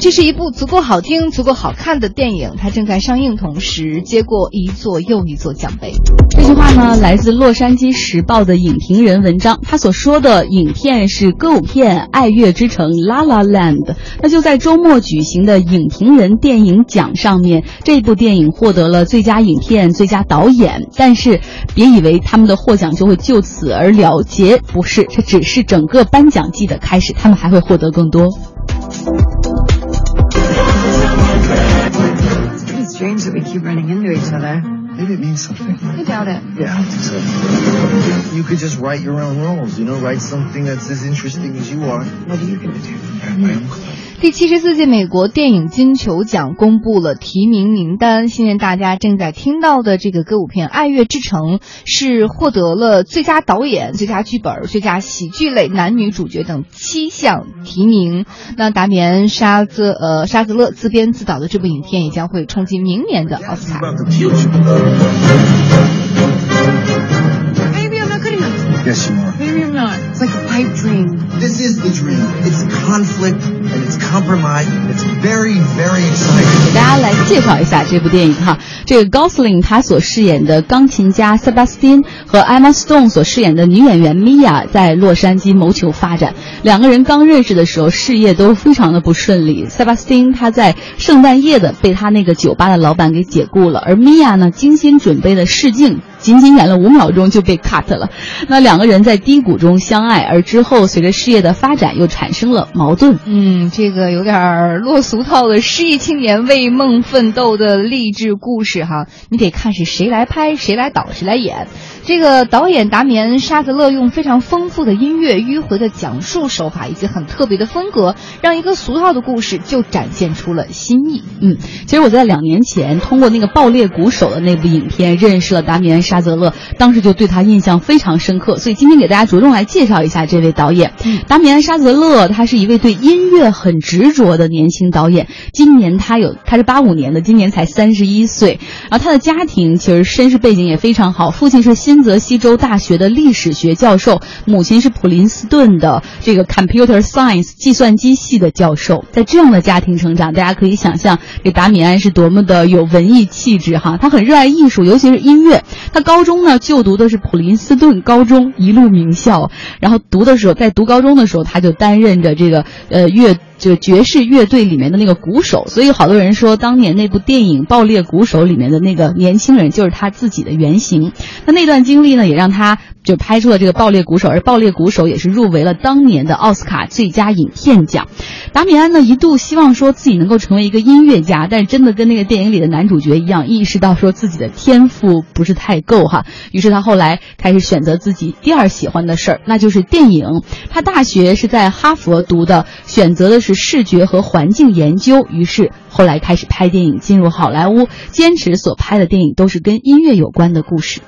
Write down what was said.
这是一部足够好听、足够好看的电影，它正在上映，同时接过一座又一座奖杯。这句话呢，来自《洛杉矶时报》的影评人文章，他所说的影片是歌舞片《爱乐之城》（La La Land）。那就在周末举行的影评人电影奖上面，这部电影获得了最佳影片、最佳导演。但是，别以为他们的获奖就会就此而了结，不是，这只是整个颁奖季的开始，他们还会获得更多。Each other. Maybe it means something. I doubt it. Yeah, I think so. You could just write your own roles, you know, write something that's as interesting as you are. What are you going to do? Write my own club. 第七十四届美国电影金球奖公布了提名名单。现在大家正在听到的这个歌舞片《爱乐之城》是获得了最佳导演、最佳剧本、最佳喜剧类男女主角等七项提名。那达米安·沙兹呃沙兹勒自编自导的这部影片也将会冲击明年的奥斯卡。Yes, you. Maybe I'm not. It's like a pipe dream. This is the dream. It's conflict 给大家来介绍一下这部电影哈。这个 Gosling 他所饰演的钢琴家 Sebastian 和 Emma Stone 所饰演的女演员 Mia 在洛杉矶谋求发展。两个人刚认识的时候，事业都非常的不顺利。Sebastian 他在圣诞夜的被他那个酒吧的老板给解雇了，而 Mia 呢精心准备的试镜。仅仅演了五秒钟就被 cut 了，那两个人在低谷中相爱，而之后随着事业的发展又产生了矛盾。嗯，这个有点儿落俗套的失意青年为梦奋斗的励志故事哈，你得看是谁来拍，谁来导，谁来演。这个导演达米安·沙泽勒用非常丰富的音乐、迂回的讲述手法以及很特别的风格，让一个俗套的故事就展现出了新意。嗯，其实我在两年前通过那个《爆裂鼓手》的那部影片认识了达米安·沙泽勒，当时就对他印象非常深刻，所以今天给大家着重来介绍一下这位导演。达米安·沙泽勒，他是一位对音乐很执着的年轻导演。今年他有他是八五年的，今年才三十一岁。然后他的家庭其实身世背景也非常好，父亲是新泽西州大学的历史学教授，母亲是普林斯顿的这个 Computer Science 计算机系的教授。在这样的家庭成长，大家可以想象这达米安是多么的有文艺气质哈。他很热爱艺术，尤其是音乐。他高中呢就读的是普林斯顿高中，一路名校。然后读的时候，在读高中的时候，他就担任着这个呃乐。就爵士乐队里面的那个鼓手，所以好多人说，当年那部电影《爆裂鼓手》里面的那个年轻人就是他自己的原型。那那段经历呢，也让他就拍出了这个《爆裂鼓手》，而《爆裂鼓手》也是入围了当年的奥斯卡最佳影片奖。达米安呢一度希望说自己能够成为一个音乐家，但是真的跟那个电影里的男主角一样，意识到说自己的天赋不是太够哈。于是他后来开始选择自己第二喜欢的事儿，那就是电影。他大学是在哈佛读的，选择的是视觉和环境研究，于是后来开始拍电影，进入好莱坞，坚持所拍的电影都是跟音乐有关的故事。